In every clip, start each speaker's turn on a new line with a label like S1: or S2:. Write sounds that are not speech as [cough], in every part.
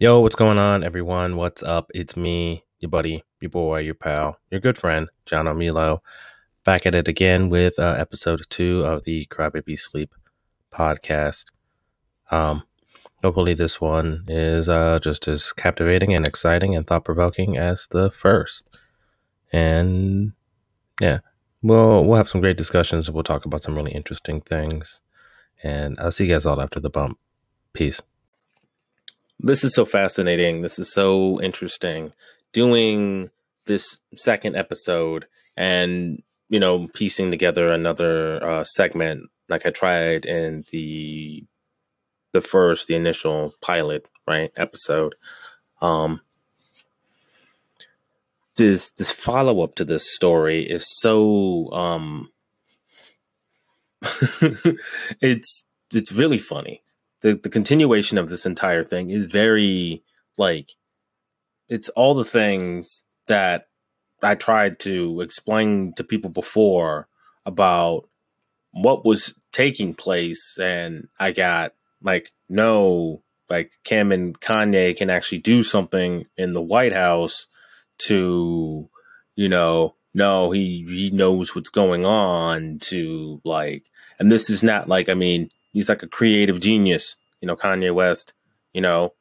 S1: Yo, what's going on, everyone? What's up? It's me, your buddy, your boy, your pal, your good friend, Jono Milo, back at it again with uh, episode two of the Crybaby Sleep podcast. Um, hopefully, this one is uh, just as captivating and exciting and thought provoking as the first. And yeah, we'll we'll have some great discussions. We'll talk about some really interesting things. And I'll see you guys all after the bump. Peace. This is so fascinating. This is so interesting. Doing this second episode and, you know, piecing together another uh, segment like I tried in the the first, the initial pilot, right, episode. Um this this follow up to this story is so um [laughs] it's it's really funny the the continuation of this entire thing is very like it's all the things that I tried to explain to people before about what was taking place and I got like no like Kim and Kanye can actually do something in the White House to you know no he he knows what's going on to like and this is not like I mean he's like a creative genius. You know, Kanye West. You know,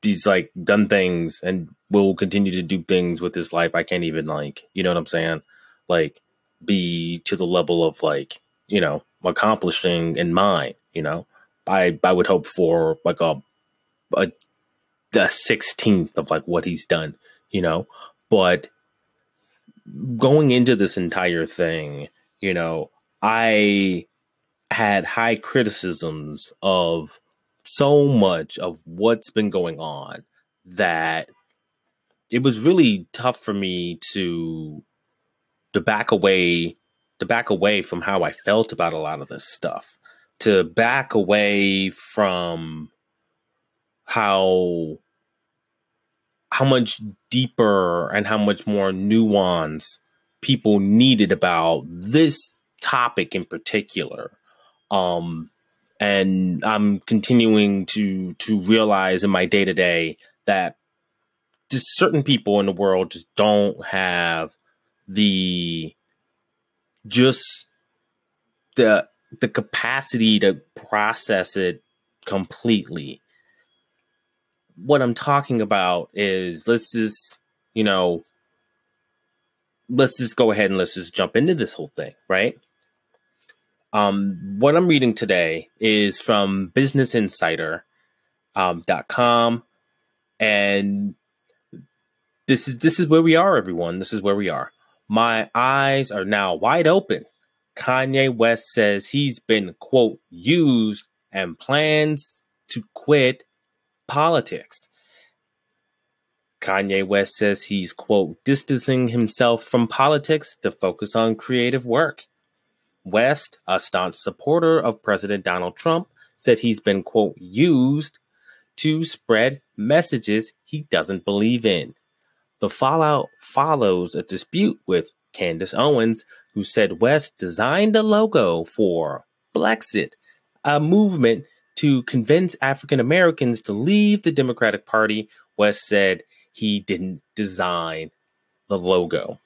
S1: he's like done things and will continue to do things with his life. I can't even like, you know what I'm saying? Like, be to the level of like, you know, accomplishing in mine. You know, I I would hope for like a a the sixteenth of like what he's done. You know, but going into this entire thing, you know, I had high criticisms of so much of what's been going on that it was really tough for me to to back away to back away from how I felt about a lot of this stuff. To back away from how how much deeper and how much more nuance people needed about this topic in particular um, and I'm continuing to to realize in my day to day that just certain people in the world just don't have the just the the capacity to process it completely. What I'm talking about is let's just, you know, let's just go ahead and let's just jump into this whole thing, right? Um, what I'm reading today is from BusinessInsider.com, um, and this is this is where we are, everyone. This is where we are. My eyes are now wide open. Kanye West says he's been quote used and plans to quit politics. Kanye West says he's quote distancing himself from politics to focus on creative work. West, a staunch supporter of President Donald Trump, said he's been, quote, used to spread messages he doesn't believe in. The fallout follows a dispute with Candace Owens, who said West designed a logo for Blexit, a movement to convince African Americans to leave the Democratic Party. West said he didn't design the logo.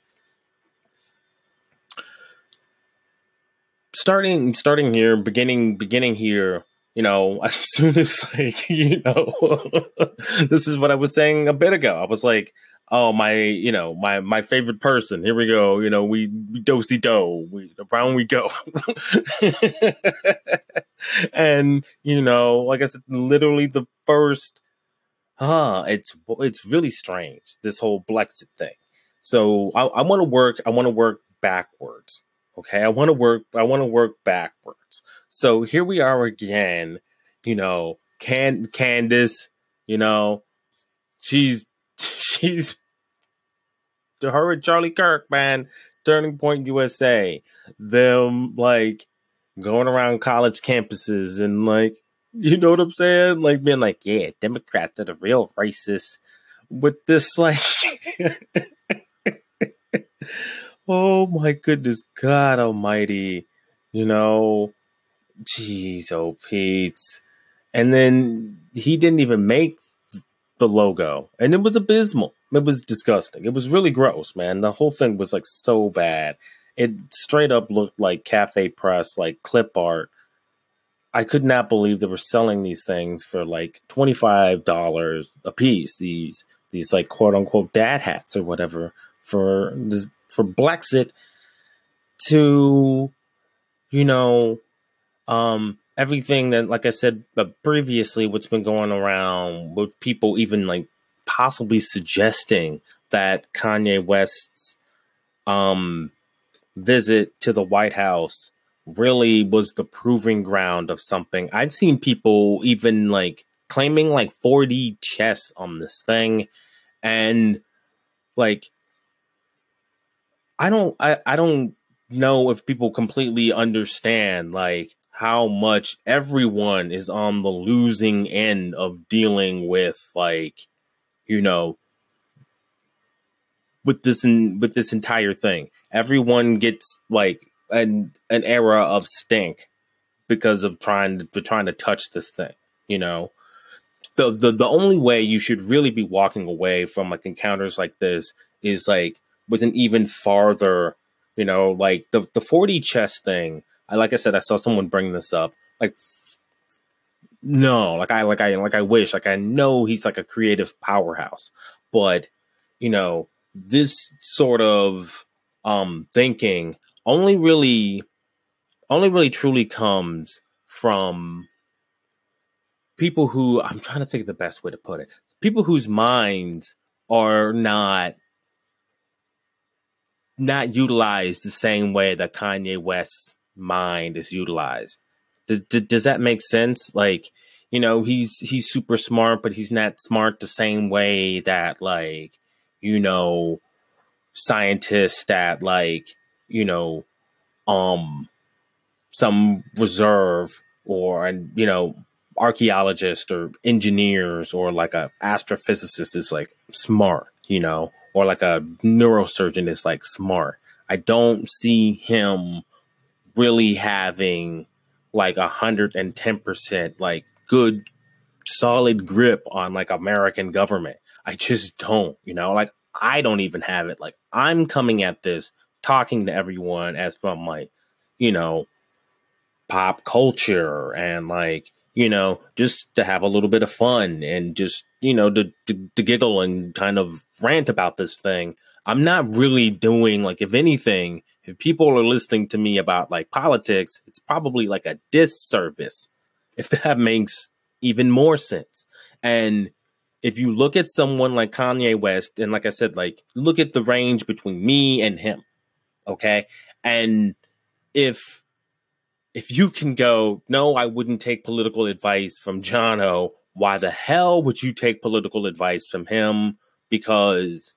S1: Starting starting here, beginning beginning here, you know, [laughs] as soon as like, you know, [laughs] this is what I was saying a bit ago. I was like, oh my, you know, my my favorite person. Here we go. You know, we, dosey do. We around we go. [laughs] and you know, like I said, literally the first huh, it's it's really strange, this whole Blexit thing. So I, I want to work, I want to work backwards. Okay, I want to work. I want to work backwards. So here we are again. You know, Can Candace. You know, she's [laughs] she's to her and Charlie Kirk, man. Turning Point USA. Them like going around college campuses and like you know what I'm saying? Like being like, yeah, Democrats are the real racists with this like [laughs] Oh my goodness, God Almighty! You know, jeez, oh Pete. And then he didn't even make the logo, and it was abysmal. It was disgusting. It was really gross, man. The whole thing was like so bad. It straight up looked like CafePress, like clip art. I could not believe they were selling these things for like twenty five dollars a piece. These these like quote unquote dad hats or whatever for this for Blexit to you know um everything that like I said but previously what's been going around with people even like possibly suggesting that Kanye West's um visit to the White House really was the proving ground of something. I've seen people even like claiming like 4D chess on this thing and like I don't I, I don't know if people completely understand like how much everyone is on the losing end of dealing with like you know with this in, with this entire thing. Everyone gets like an an era of stink because of trying to trying to touch this thing you know? The, the the only way you should really be walking away from like encounters like this is like with an even farther, you know, like the the 4D chess thing. I like I said, I saw someone bring this up. Like no, like I like I like I wish, like I know he's like a creative powerhouse, but you know, this sort of um thinking only really only really truly comes from people who I'm trying to think of the best way to put it. People whose minds are not not utilized the same way that Kanye West's mind is utilized. Does, does does that make sense? Like, you know, he's he's super smart, but he's not smart the same way that like, you know, scientists that like, you know, um some reserve or and you know archaeologist or engineers or like a astrophysicist is like smart you know or like a neurosurgeon is like smart. I don't see him really having like a hundred and ten percent like good solid grip on like American government. I just don't, you know, like I don't even have it. Like I'm coming at this talking to everyone as from like, you know, pop culture and like you know, just to have a little bit of fun and just, you know, to, to, to giggle and kind of rant about this thing. I'm not really doing like, if anything, if people are listening to me about like politics, it's probably like a disservice, if that [laughs] makes even more sense. And if you look at someone like Kanye West, and like I said, like look at the range between me and him, okay? And if if you can go, no, I wouldn't take political advice from John. Jono, why the hell would you take political advice from him? Because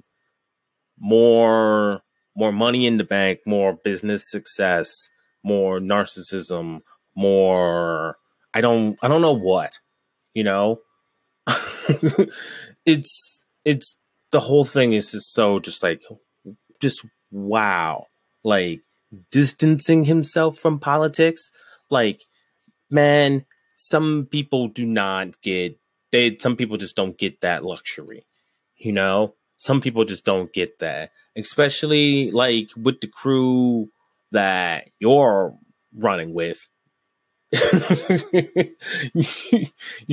S1: more more money in the bank, more business success, more narcissism, more I don't I don't know what, you know? [laughs] it's it's the whole thing is just so just like just wow. Like distancing himself from politics. Like, man, some people do not get they some people just don't get that luxury. You know? Some people just don't get that. Especially like with the crew that you're running with. [laughs] you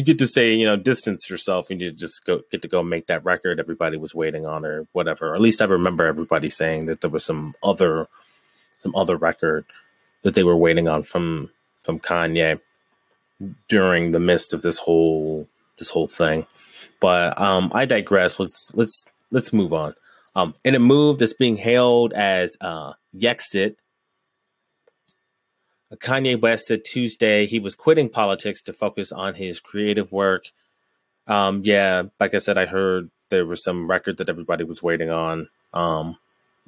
S1: get to say, you know, distance yourself and you just go get to go make that record everybody was waiting on or whatever. Or at least I remember everybody saying that there was some other some other record that they were waiting on from from Kanye during the midst of this whole this whole thing. But um, I digress. Let's let's let's move on. Um, in a move that's being hailed as uh, Yexit, Kanye West said Tuesday he was quitting politics to focus on his creative work. Um, yeah, like I said, I heard there was some record that everybody was waiting on. Um,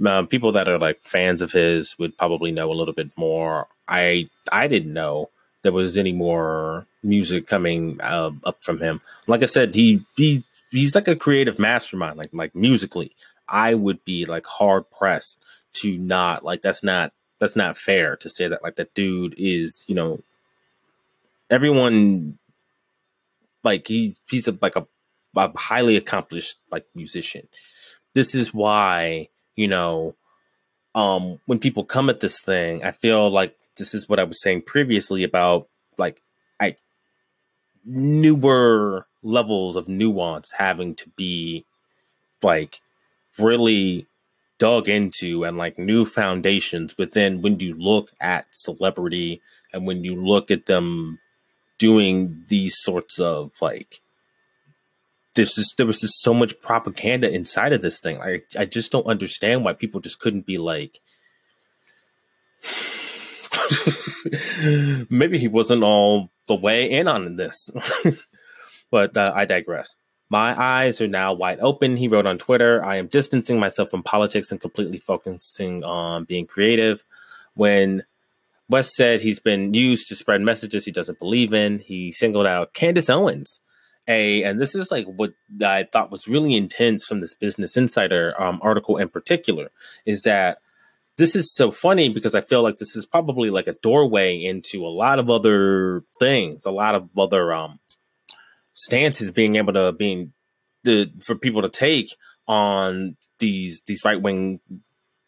S1: uh, people that are like fans of his would probably know a little bit more. I I didn't know there was any more music coming uh, up from him. Like I said, he he he's like a creative mastermind. Like like musically, I would be like hard pressed to not like that's not that's not fair to say that like that dude is you know everyone like he he's a, like a a highly accomplished like musician. This is why, you know, um, when people come at this thing, I feel like this is what I was saying previously about like I newer levels of nuance having to be like really dug into and like new foundations within when you look at celebrity and when you look at them doing these sorts of like there's just there was just so much propaganda inside of this thing. I I just don't understand why people just couldn't be like [laughs] maybe he wasn't all the way in on this. [laughs] but uh, I digress. My eyes are now wide open, he wrote on Twitter. I am distancing myself from politics and completely focusing on being creative. When West said he's been used to spread messages he doesn't believe in, he singled out Candace Owens, a and this is like what I thought was really intense from this Business Insider um, article in particular is that this is so funny because I feel like this is probably like a doorway into a lot of other things, a lot of other um, stances being able to being the for people to take on these these right wing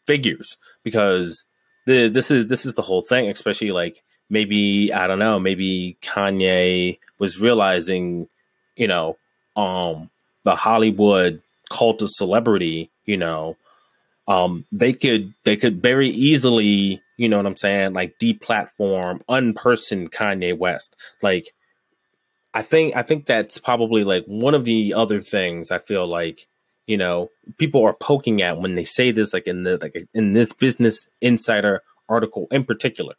S1: figures because the this is this is the whole thing, especially like maybe I don't know, maybe Kanye was realizing you know, um, the Hollywood cult of celebrity, you know, um, they could they could very easily, you know what I'm saying, like deplatform, unperson Kanye West. Like, I think I think that's probably like one of the other things I feel like you know people are poking at when they say this, like in the like in this Business Insider article in particular.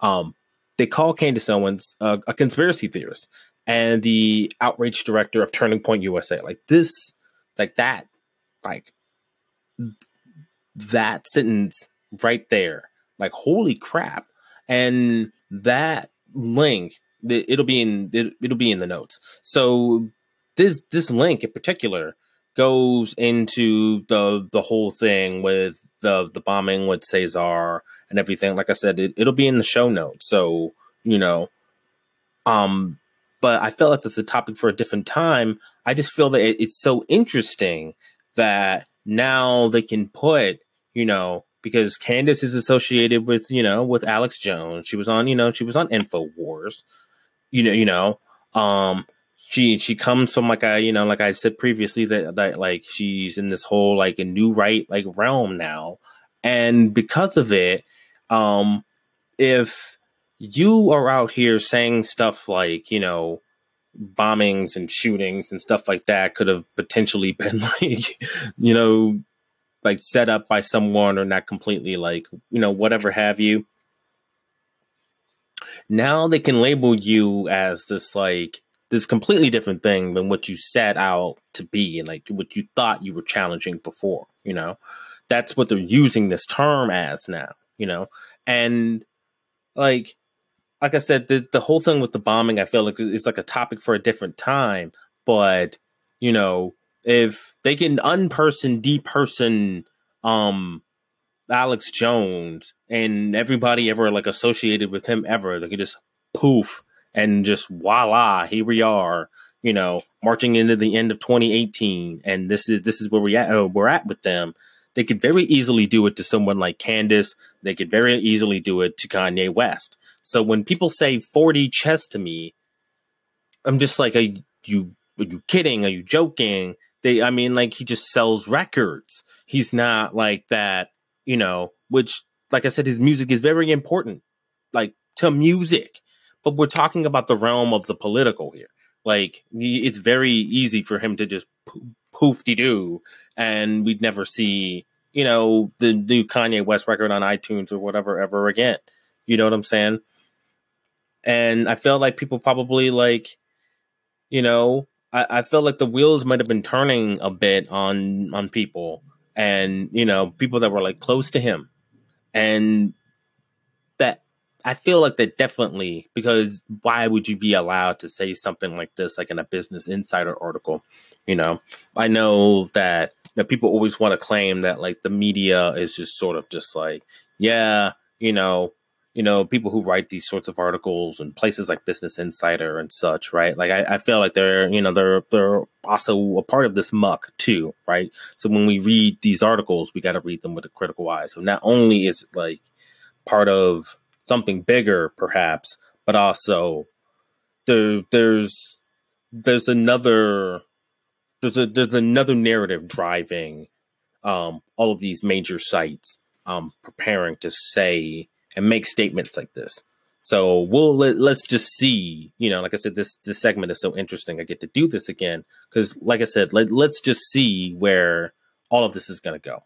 S1: Um, they call Candace Owens a, a conspiracy theorist, and the outreach director of Turning Point USA. Like this, like that, like that sentence right there. Like holy crap! And that link, it'll be in it, it'll be in the notes. So this this link in particular goes into the the whole thing with the the bombing with Cesar and everything. Like I said, it, it'll be in the show notes. So you know, um, but I felt like that's a topic for a different time. I just feel that it, it's so interesting that now they can put, you know, because Candace is associated with, you know, with Alex Jones. She was on, you know, she was on InfoWars. You know, you know, um, she she comes from like I, you know, like I said previously that that like she's in this whole like a new right like realm now. And because of it, um, if you are out here saying stuff like, you know, bombings and shootings and stuff like that could have potentially [laughs] been like, you know, like set up by someone or not completely like, you know, whatever have you. Now they can label you as this like this completely different thing than what you set out to be and like what you thought you were challenging before, you know. That's what they're using this term as now, you know. And like like I said, the the whole thing with the bombing, I feel like it's like a topic for a different time. But you know, if they can unperson, deperson, um, Alex Jones and everybody ever like associated with him ever, they could just poof and just voila, here we are. You know, marching into the end of 2018, and this is this is where we at. Uh, we're at with them. They could very easily do it to someone like Candace. They could very easily do it to Kanye West. So when people say 4D chess to me, I'm just like, are you are you kidding? Are you joking? They, I mean, like he just sells records. He's not like that, you know. Which, like I said, his music is very important, like to music. But we're talking about the realm of the political here. Like it's very easy for him to just poof de doo, and we'd never see, you know, the new Kanye West record on iTunes or whatever ever again. You know what I'm saying? and I felt like people probably like, you know, I, I felt like the wheels might have been turning a bit on on people, and you know, people that were like close to him, and that I feel like that definitely because why would you be allowed to say something like this, like in a Business Insider article? You know, I know that you know, people always want to claim that like the media is just sort of just like, yeah, you know, you know, people who write these sorts of articles and places like Business Insider and such, right? Like I, I feel like they're, you know, they're they're also a part of this muck too, right? So when we read these articles, we got to read them with a critical eye. So not only is it like part of something bigger, perhaps, but also there there's there's another there's a there's another narrative driving um, all of these major sites um, preparing to say and make statements like this. So we'll let, let's just see, you know, like I said, this this segment is so interesting. I get to do this again because, like I said, let, let's just see where all of this is going to go.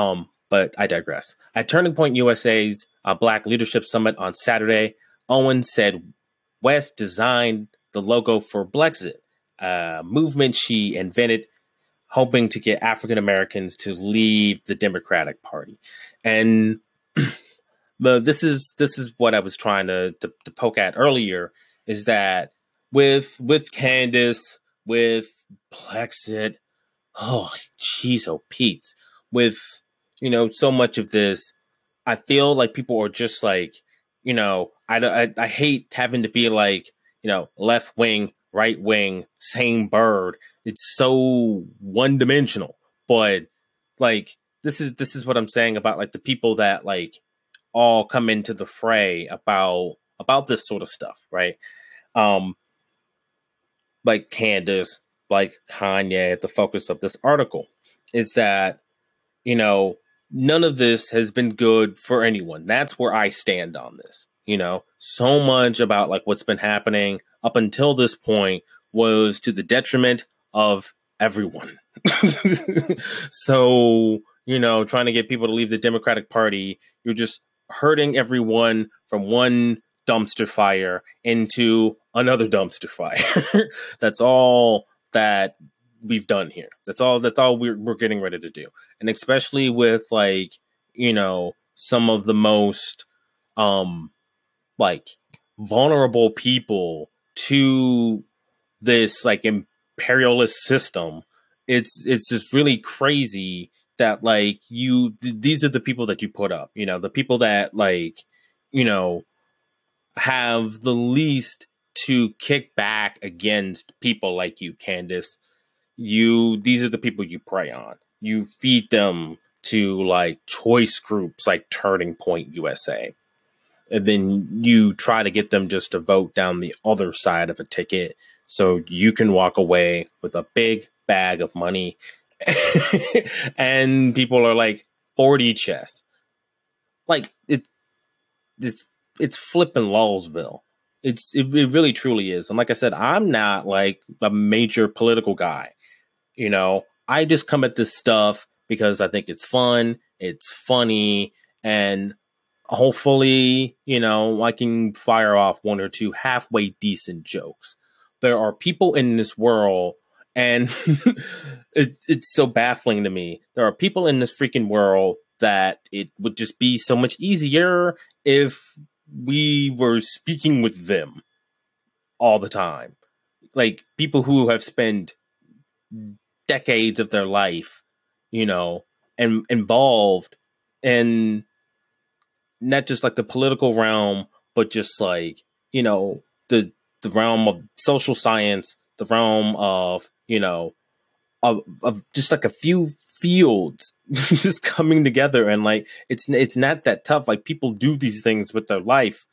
S1: Um, but I digress. At Turning Point USA's uh, Black Leadership Summit on Saturday, Owen said West designed the logo for Blexit, a movement she invented hoping to get African Americans to leave the Democratic Party. And [clears throat] but this is this is what I was trying to, to, to poke at earlier is that with with Candace, with Blexit, oh jeez, oh Pete, with you know so much of this, I feel like people are just like, you know, I I, I hate having to be like, you know, left wing, right wing, same bird. It's so one dimensional, but like this is this is what I'm saying about like the people that like all come into the fray about about this sort of stuff, right? Um like Candace, like Kanye, the focus of this article is that, you know, none of this has been good for anyone. That's where I stand on this. You know, so much about like what's been happening up until this point was to the detriment of everyone. [laughs] so, you know, trying to get people to leave the Democratic Party, you're just hurting everyone from one dumpster fire into another dumpster fire. [laughs] that's all that we've done here. That's all that's all we're we're getting ready to do. And especially with like, you know, some of the most um like vulnerable people to this like imperialist system it's it's just really crazy that like you th- these are the people that you put up you know the people that like you know have the least to kick back against people like you candace you these are the people you prey on you feed them to like choice groups like turning point usa and then you try to get them just to vote down the other side of a ticket so you can walk away with a big bag of money. [laughs] and people are like 4D chess. Like it it's it's flipping Lawsville. It's it, it really truly is. And like I said, I'm not like a major political guy. You know, I just come at this stuff because I think it's fun, it's funny, and hopefully, you know, I can fire off one or two halfway decent jokes there are people in this world and [laughs] it, it's so baffling to me. There are people in this freaking world that it would just be so much easier if we were speaking with them all the time. Like people who have spent decades of their life, you know, and involved in not just like the political realm, but just like, you know, the the realm of social science, the realm of, you know, of, of just like a few fields [laughs] just coming together and like it's it's not that tough like people do these things with their life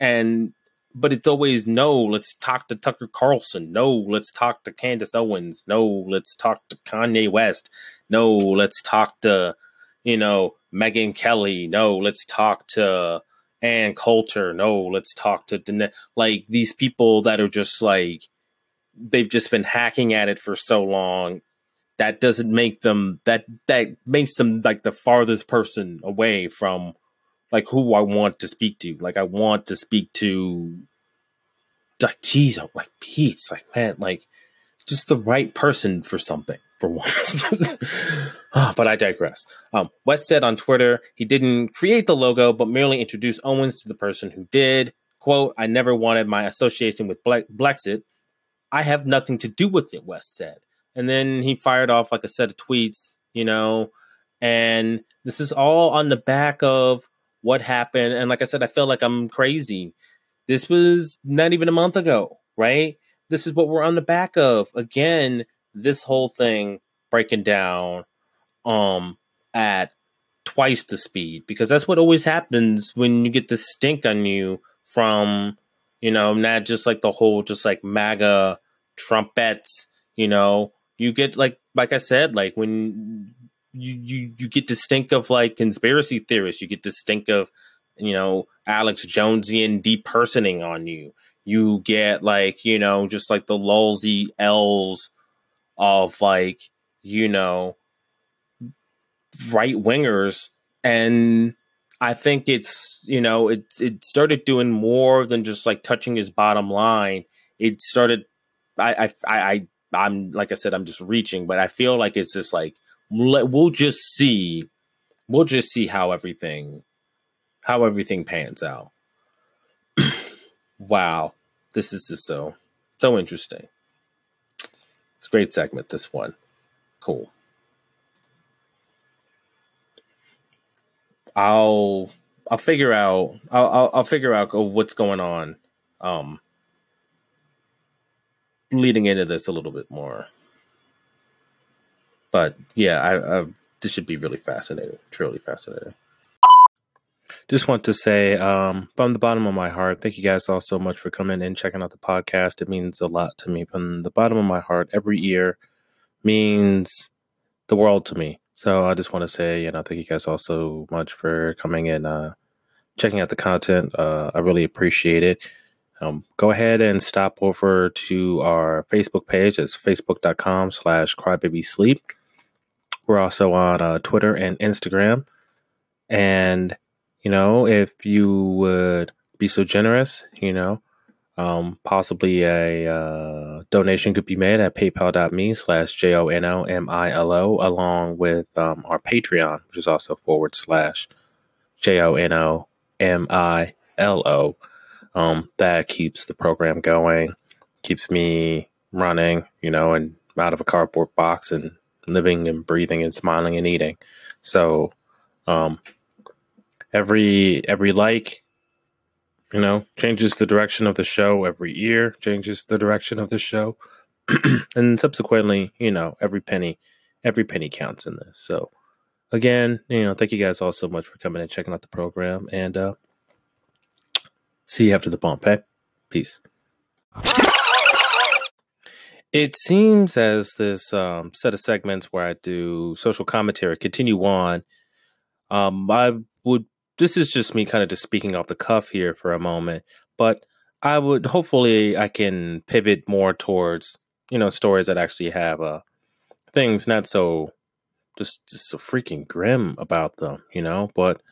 S1: and but it's always no let's talk to tucker carlson no let's talk to candace owens no let's talk to kanye west no let's talk to you know megyn kelly no let's talk to Ann Coulter. No, let's talk to. Like these people that are just like they've just been hacking at it for so long. That doesn't make them that that makes them like the farthest person away from like who I want to speak to. Like I want to speak to like geez, like Pete's like man, like just the right person for something for once. [laughs] Ah, but I digress. Um, West said on Twitter he didn't create the logo, but merely introduced Owens to the person who did. "Quote: I never wanted my association with Ble- Blexit. I have nothing to do with it." West said, and then he fired off like a set of tweets, you know, and this is all on the back of what happened. And like I said, I feel like I'm crazy. This was not even a month ago, right? This is what we're on the back of. Again, this whole thing breaking down um at twice the speed because that's what always happens when you get the stink on you from you know not just like the whole just like maga trumpets you know you get like like i said like when you you you get to stink of like conspiracy theorists you get to stink of you know alex jonesian depersoning on you. You get like you know just like the lulzy l's of like you know right wingers and I think it's you know it it started doing more than just like touching his bottom line. It started I I I I'm like I said I'm just reaching, but I feel like it's just like we'll just see we'll just see how everything how everything pans out. [clears throat] wow, this is just so so interesting. It's a great segment. This one, cool. I'll I'll figure out I'll I'll, I'll figure out what's going on um leading into this a little bit more. But yeah, I, I this should be really fascinating, truly fascinating. Just want to say, um, from the bottom of my heart, thank you guys all so much for coming and checking out the podcast. It means a lot to me. From the bottom of my heart, every year means the world to me. So I just want to say, you know, thank you guys all so much for coming and uh, checking out the content. Uh, I really appreciate it. Um, go ahead and stop over to our Facebook page. It's facebook.com slash crybabysleep. We're also on uh, Twitter and Instagram. And, you know, if you would be so generous, you know, um, possibly a uh, donation could be made at paypal.me slash J-O-N-O-M-I-L-O along with um, our Patreon, which is also forward slash J-O-N-O-M-I-L-O. Um, that keeps the program going, keeps me running, you know, and out of a cardboard box and living and breathing and smiling and eating. So um, every every like you know, changes the direction of the show every year, changes the direction of the show. [clears throat] and subsequently, you know, every penny, every penny counts in this. So again, you know, thank you guys all so much for coming and checking out the program and uh see you after the bump, hey? Peace. It seems as this um, set of segments where I do social commentary continue on. Um, I would this is just me kind of just speaking off the cuff here for a moment, but I would hopefully I can pivot more towards you know stories that actually have uh things not so just just so freaking grim about them, you know. But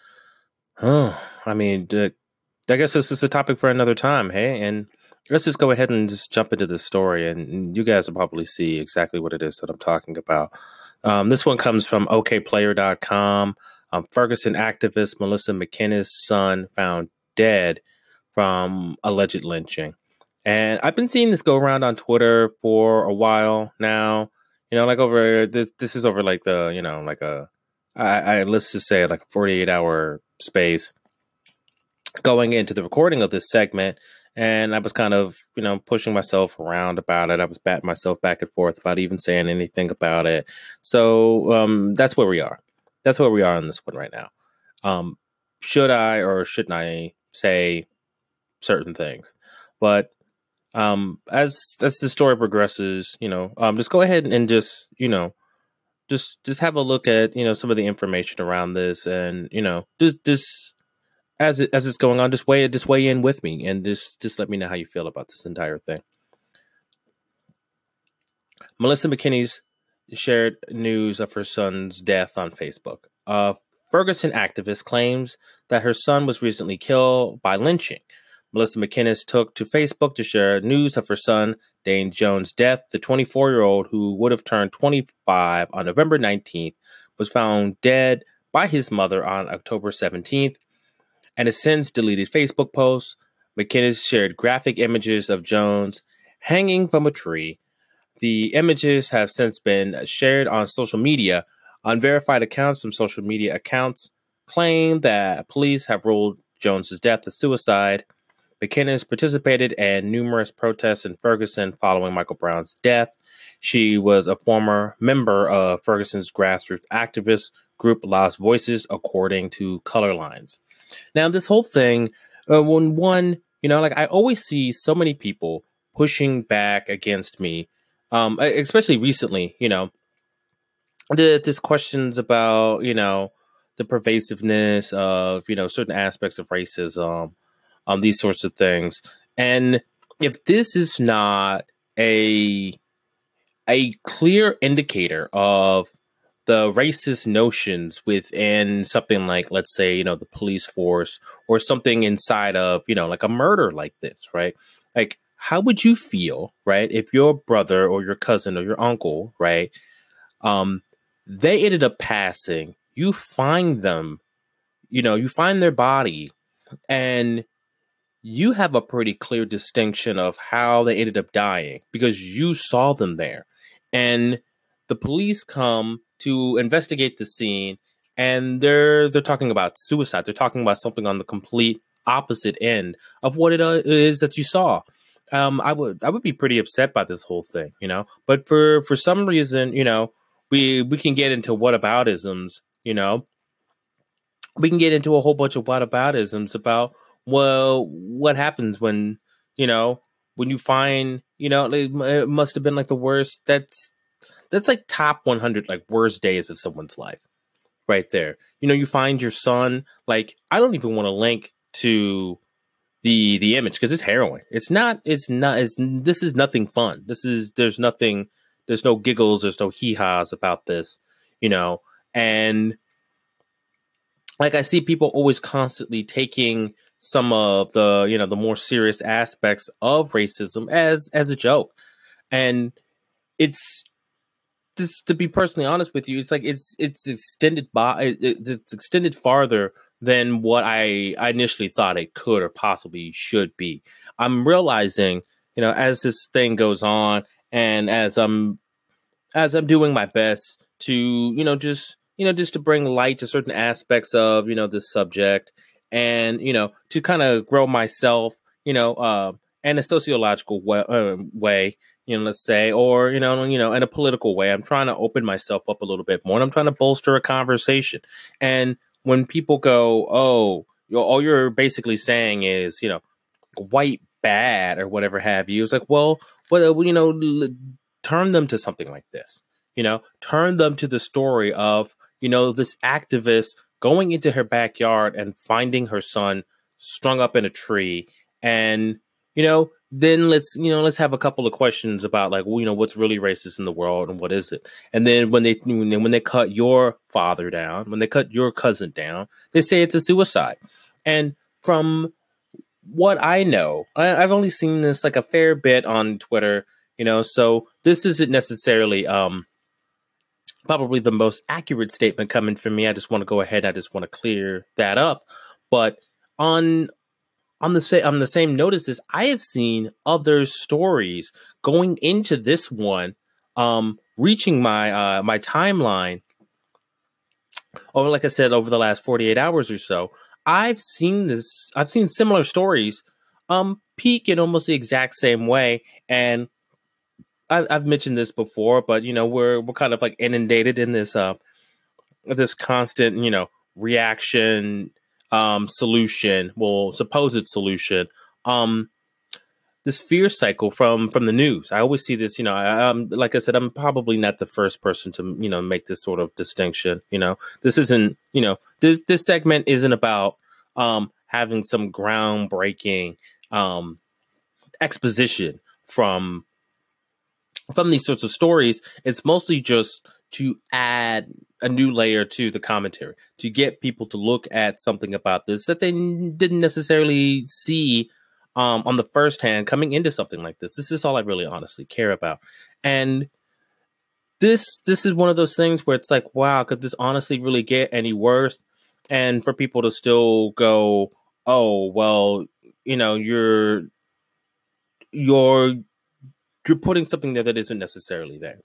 S1: oh, I mean, I guess this is a topic for another time. Hey, and let's just go ahead and just jump into the story, and you guys will probably see exactly what it is that I'm talking about. Um, this one comes from OKPlayer.com. Um, Ferguson activist Melissa McKinnies' son found dead from alleged lynching. And I've been seeing this go around on Twitter for a while now. You know, like over this, this is over like the, you know, like a, I, I let's just say like a 48 hour space going into the recording of this segment. And I was kind of, you know, pushing myself around about it. I was batting myself back and forth about even saying anything about it. So um, that's where we are that's where we are on this one right now. Um, should I or shouldn't I say certain things? But um, as as the story progresses, you know, um, just go ahead and just you know, just just have a look at you know some of the information around this, and you know, just this as it as it's going on, just weigh it, just weigh in with me, and just just let me know how you feel about this entire thing. Melissa McKinnies's shared news of her son's death on Facebook. A Ferguson activist claims that her son was recently killed by lynching. Melissa McKinnies took to Facebook to share news of her son, Danye Jones' death. The 24 year old, who would have turned 25 on November 19th, was found dead by his mother on October 17th and has since deleted Facebook posts. McKinnies shared graphic images of Jones hanging from a tree the images have since been shared on social media. Unverified accounts from social media accounts claim that police have ruled Jones's death a suicide. McKinnies participated in numerous protests in Ferguson following Michael Brown's death. She was a former member of Ferguson's grassroots activist group Lost Voices, according to Colorlines. Now, this whole thing, uh, when one, you know, like I always see so many people pushing back against me, um, especially recently, you know, there's questions about, you know, the pervasiveness of, you know, certain aspects of racism, um, these sorts of things. And if this is not a a clear indicator of the racist notions within something like let's say you know the police force or something inside of you know like a murder like this right like how would you feel right if your brother or your cousin or your uncle right um they ended up passing you find them you know you find their body and you have a pretty clear distinction of how they ended up dying because you saw them there. And the police come to investigate the scene and they're they're talking about suicide. They're talking about something on the complete opposite end of what it uh, that you saw um i would i would be pretty upset by this whole thing you know? But for for some reason you know we we can get into whataboutisms you know? We can get into a whole bunch of whataboutisms about well what happens when you know when you find you know it must have been like the worst that's that's like top 100 like worst days of someone's life right there. You know you find your son like i don't even want to link to the the image because it's harrowing. It's not it's not it's this is nothing fun. This is there's nothing there's no giggles there's no hee-haws about this you know? And like i see people always constantly taking some of the you know the more serious aspects of racism as as a joke. And it's just to be personally honest with you, it's like it's it's extended by it's, it's extended farther than what I, I initially thought it could or possibly should be. I'm realizing, you know, as this thing goes on and as I'm as I'm doing my best to, you know, just you know, just to bring light to certain aspects of, you know, this subject and, you know, to kind of grow myself, you know, uh, in a sociological way, uh, way you know, let's say, or you know, you know, in a political way. I'm trying to open myself up a little bit more, and I'm trying to bolster a conversation. And when people go, "Oh, you all you're basically saying is, you know, white bad or whatever have you," it's like, well, well, uh, you know, turn them to something like this. You know, turn them to the story of you know this activist going into her backyard and finding her son strung up in a tree and you know then let's you know let's have a couple of questions about like well, you know what's really racist in the world and what is it? And then when they when they cut your father down when they cut your cousin down they say it's a suicide. And from what i know I, i've only seen this like a fair bit on twitter you know so this isn't necessarily um probably the most accurate statement coming from me. I just want to go ahead i just want to clear that up. But on on the same on the same notices, I have seen other stories going into this one, um, reaching my uh, my timeline. Or like I said, over the last forty eight hours or so, I've seen this. I've seen similar stories, um, peak in almost the exact same way, and I, I've mentioned this before, but you know we're we're kind of like inundated in this uh this constant you know reaction um, solution, well, supposed solution, um, this fear cycle from from the news. I always see this, you know. I, am like I said, I'm probably not the first person to you know make this sort of distinction. You know, this isn't you know this this segment isn't about um, having some groundbreaking um, exposition from from these sorts of stories. It's mostly just to add a new layer to the commentary to get people to look at something about this that they didn't necessarily see um, on the first hand coming into something like this. This is all I really honestly care about, and this this is one of those things where it's like, wow, could this honestly really get any worse? And for people to still go, oh well, you know, you're you're you're putting something there that isn't necessarily there.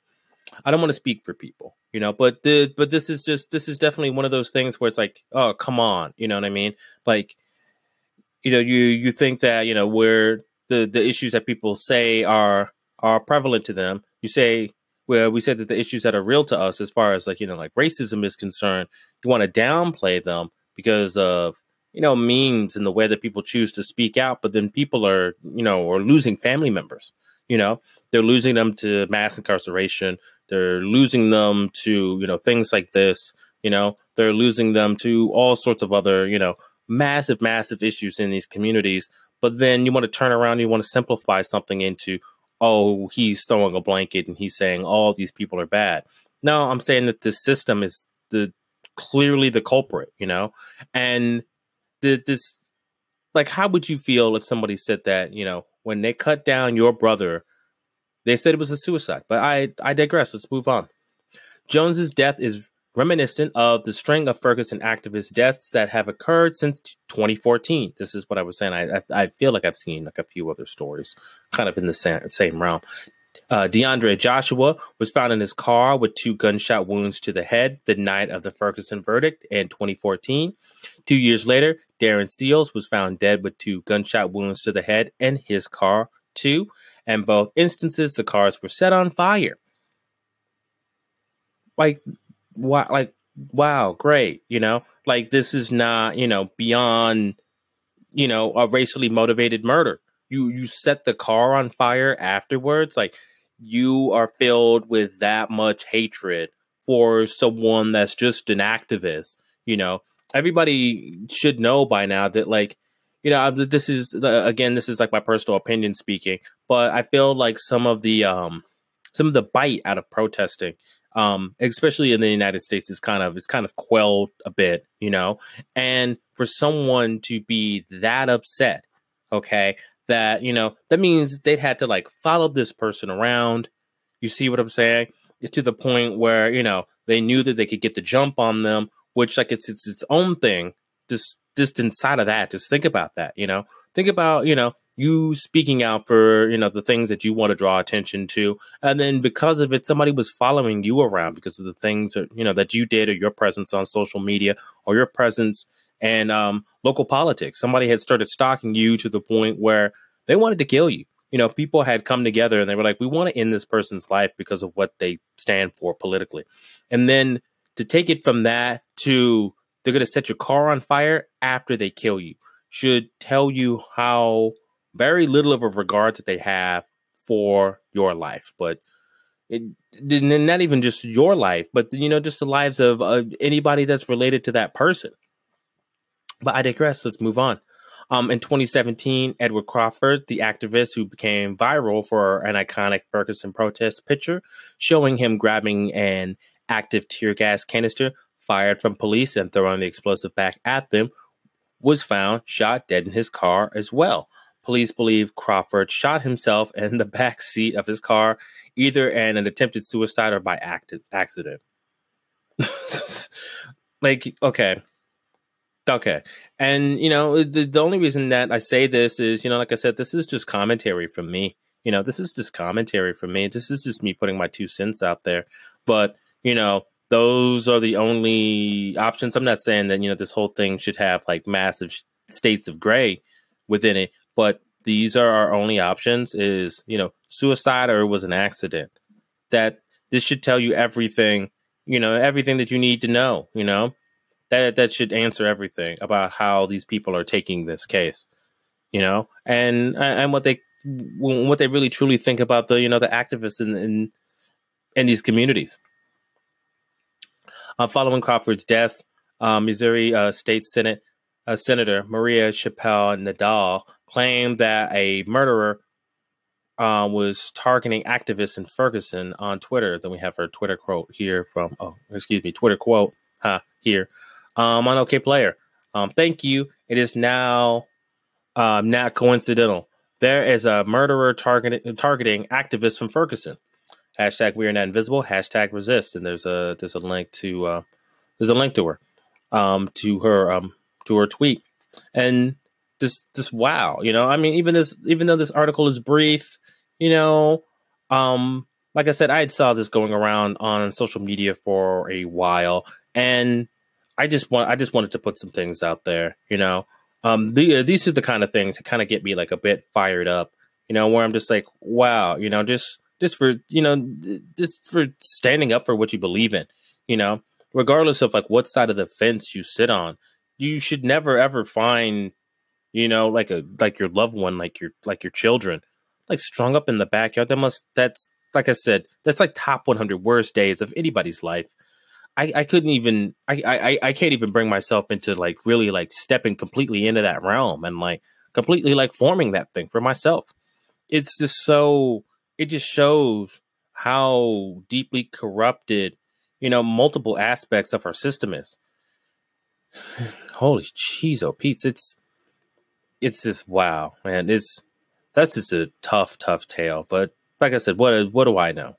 S1: I don't want to speak for people, you know, but the but this is just this is definitely one of those things where it's like, oh, come on, you know what I mean? Like, you know, you you think that you know where the the issues that people say are are prevalent to them. You say where we said that the issues that are real to us, as far as like you know, like racism is concerned, you want to downplay them because of you know memes and the way that people choose to speak out. But then people are you know are losing family members. You know, they're losing them to mass incarceration. They're losing them to you know things like this. You know, they're losing them to all sorts of other you know massive, massive issues in these communities. But then you want to turn around, you want to simplify something into, oh, he's throwing a blanket and he's saying all these people are bad. No, I'm saying that this system is the clearly the culprit, you know, and the, this like how would you feel if somebody said that you know when they cut down your brother they said it was a suicide but i i digress let's move on jones's death is reminiscent of the string of Ferguson activist deaths that have occurred since 2014. This is what I was saying. I, I, I feel like I've seen like a few other stories kind of in the same, same realm. Uh, DeAndre Joshua was found in his car with two gunshot wounds to the head the night of the Ferguson verdict in 2014. Two years later, Darren Seals was found dead with two gunshot wounds to the head and his car, too. And both instances, the cars were set on fire. Like wow, like wow, great, you know, like this is not, you know, beyond, you know, a racially motivated murder. You you set the car on fire afterwards, like you are filled with that much hatred for someone that's just an activist, you know. Everybody should know by now that like you know this is again this is like my personal opinion speaking but i feel like some of the um some of the bite out of protesting um, especially in the United States, is kind of it's kind of quelled a bit, you know. And for someone to be that upset, okay, that you know that means they'd had to like follow this person around. You see what I'm saying? To the point where you know they knew that they could get the jump on them, which like it's it's its own thing. Just just inside of that, just think about that. You know, think about you know you speaking out for you know the things that you want to draw attention to and then because of it somebody was following you around because of the things that you know that you did or your presence on social media or your presence and um, local politics somebody had started stalking you to the point where they wanted to kill you you know people had come together and they were like we want to end this person's life because of what they stand for politically and then to take it from that to they're going to set your car on fire after they kill you should tell you how very little of a regard that they have for your life, but it, not even just your life, but you know, just the lives of uh, anybody that's related to that person. But I digress. Let's move on. Um, in 2017, Edward Crawford, the activist who became viral for an iconic Ferguson protest picture showing him grabbing an active tear gas canister fired from police and throwing the explosive back at them, was found shot dead in his car as well. Police believe Crawford shot himself in the [laughs] back seat of his car, either in an attempted suicide or by active accident. [laughs] like, okay. Okay. And, you know, the, the only reason that I say this is, you know, like I said, this is just commentary from me. You know, this is just commentary from me. This is just me putting my two cents out there. But, you know, those are the only options. I'm not saying that, you know, this whole thing should have like massive states of gray within it but these are our only options is you know suicide or it was an accident. That this should tell you everything you know everything that you need to know you know? That that should answer everything about how these people are taking this case you know? And and what they what they really truly think about the you know the activists in in, in these communities uh, following crawford's death um, missouri uh, state senate uh, senator maria chappelle nadal claimed that a murderer uh, was targeting activists in Ferguson on Twitter. Then we have her Twitter quote here from, oh, excuse me, Twitter quote huh, here um, on Okayplayer. Um, thank you. It is now um, not coincidental. There is a murderer targeting targeting activists from Ferguson. Hashtag we are not invisible. Hashtag resist. And there's a there's a link to uh, there's a link to her um, to her um, to her tweet. And just just wow you know i mean even this even though this article is brief you know um like I said, I had saw this going around on social media for a while, and I just want I just wanted to put some things out there. You know, um, the, uh, these are the kind of things that kind of get me like a bit fired up. You know, where I'm just like, wow, you know, just just for you know, just for standing up for what you believe in. You know, regardless of like what side of the fence you sit on, you should never ever find, you know, like a like your loved one, like your like your children, like strung up in the backyard. That must that's like I said, that's like top 100 worst days of anybody's life. I, I couldn't even I, I I can't even bring myself into like really like stepping completely into that realm and like completely like forming that thing for myself. It's just so it just shows how deeply corrupted, you know, multiple aspects of our system is. [sighs] Holy cheese, oh Pete's it's it's just wow, man. It's that's just a tough, tough tale. But like I said, what what do I know?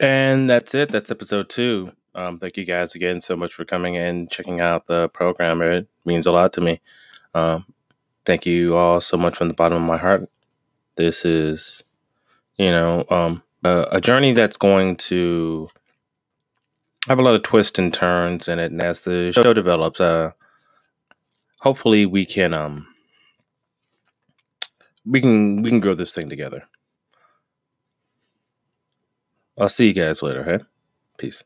S1: And that's it. That's episode two. Um, thank you guys again so much for coming in, checking out the program. It means a lot to me. Um, thank you all so much from the bottom of my heart. This is, you know, um, a, a journey that's going to have a lot of twists and turns in it. And as the show develops, uh, hopefully we can um, we can we can grow this thing together. I'll see you guys later, hey? Peace.